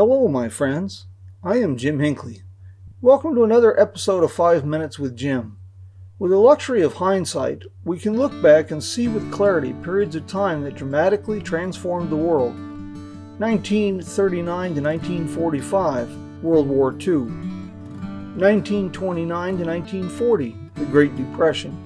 Hello, my friends. I am Jim Hinckley. Welcome to another episode of 5 Minutes with Jim. With the luxury of hindsight, we can look back and see with clarity periods of time that dramatically transformed the world. 1939 to 1945, World War II. 1929 to 1940, the Great Depression.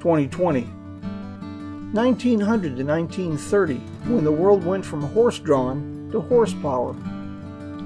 2020. 1900 to 1930, when the world went from horse drawn to horsepower.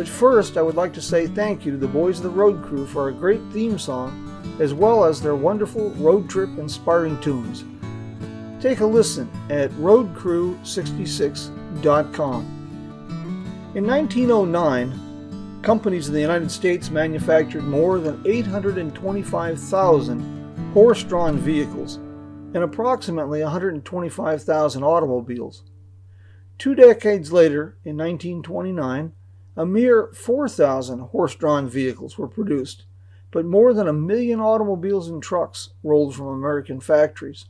But first, I would like to say thank you to the Boys of the Road crew for our great theme song, as well as their wonderful road trip inspiring tunes. Take a listen at roadcrew66.com. In 1909, companies in the United States manufactured more than 825,000 horse drawn vehicles and approximately 125,000 automobiles. Two decades later, in 1929, a mere 4,000 horse drawn vehicles were produced, but more than a million automobiles and trucks rolled from American factories.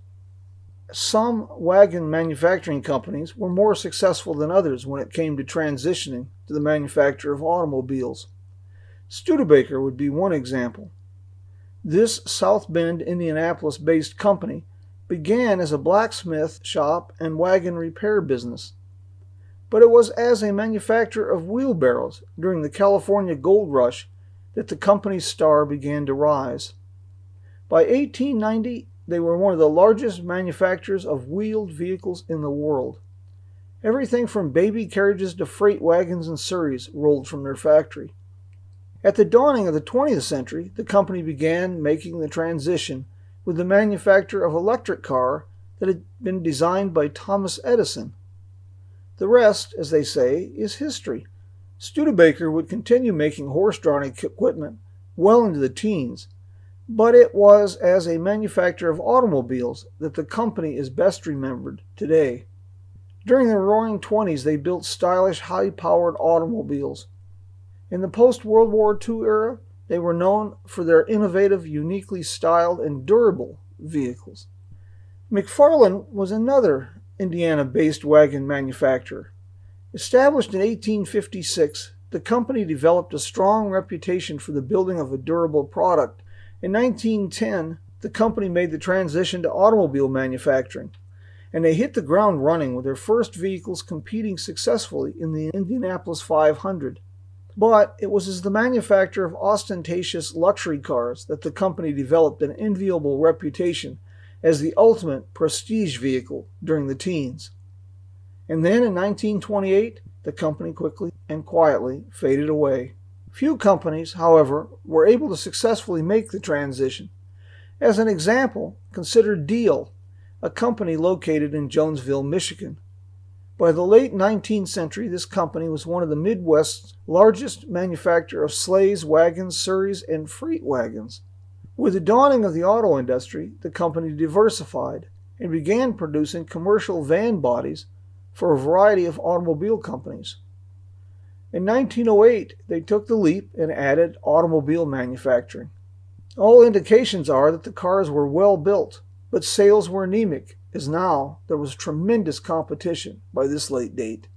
Some wagon manufacturing companies were more successful than others when it came to transitioning to the manufacture of automobiles. Studebaker would be one example. This South Bend, Indianapolis based company began as a blacksmith shop and wagon repair business. But it was as a manufacturer of wheelbarrows during the California gold rush that the company's star began to rise. By 1890, they were one of the largest manufacturers of wheeled vehicles in the world. Everything from baby carriages to freight wagons and surreys rolled from their factory. At the dawning of the 20th century, the company began making the transition with the manufacture of electric car that had been designed by Thomas Edison. The rest, as they say, is history. Studebaker would continue making horse-drawn equipment well into the teens, but it was as a manufacturer of automobiles that the company is best remembered today. During the roaring 20s, they built stylish, high powered automobiles. In the post World War II era, they were known for their innovative, uniquely styled, and durable vehicles. McFarlan was another Indiana based wagon manufacturer. Established in 1856, the company developed a strong reputation for the building of a durable product in 1910, the company made the transition to automobile manufacturing, and they hit the ground running with their first vehicles competing successfully in the Indianapolis 500. But it was as the manufacturer of ostentatious luxury cars that the company developed an enviable reputation as the ultimate prestige vehicle during the teens. And then in 1928, the company quickly and quietly faded away. Few companies, however, were able to successfully make the transition. As an example, consider Deal, a company located in Jonesville, Michigan. By the late 19th century, this company was one of the Midwest's largest manufacturer of sleighs, wagons, surreys, and freight wagons. With the dawning of the auto industry, the company diversified and began producing commercial van bodies for a variety of automobile companies. In 1908, they took the leap and added automobile manufacturing. All indications are that the cars were well built, but sales were anemic, as now there was tremendous competition by this late date.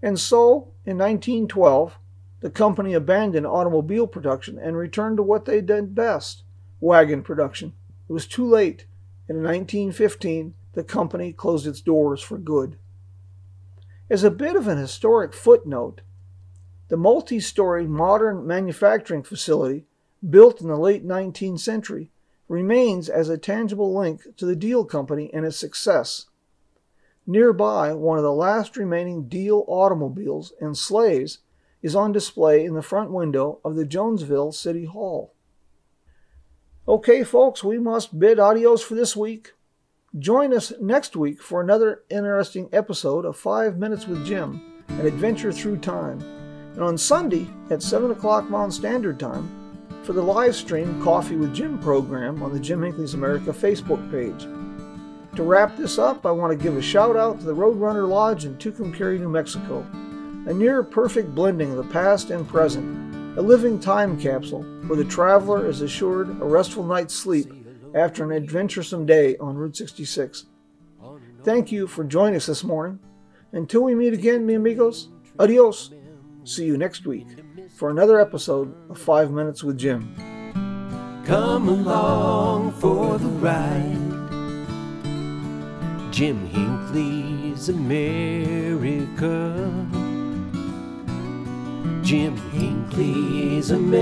And so, in 1912, the company abandoned automobile production and returned to what they did best wagon production. It was too late, and in 1915, the company closed its doors for good. As a bit of an historic footnote, the multi story modern manufacturing facility, built in the late 19th century, remains as a tangible link to the Deal Company and its success. Nearby, one of the last remaining Deal automobiles and sleighs is on display in the front window of the Jonesville City Hall. Okay, folks, we must bid adios for this week. Join us next week for another interesting episode of 5 Minutes with Jim an adventure through time. And on Sunday at 7 o'clock Mountain Standard Time for the live stream Coffee with Jim program on the Jim Hinckley's America Facebook page. To wrap this up, I want to give a shout out to the Roadrunner Lodge in Tucumcari, New Mexico. A near perfect blending of the past and present, a living time capsule where the traveler is assured a restful night's sleep after an adventuresome day on Route 66. Thank you for joining us this morning. Until we meet again, mi amigos, adios. See you next week for another episode of 5 Minutes with Jim. Come along for the ride. Jim Hinckley's America. Jim Hinckley's America.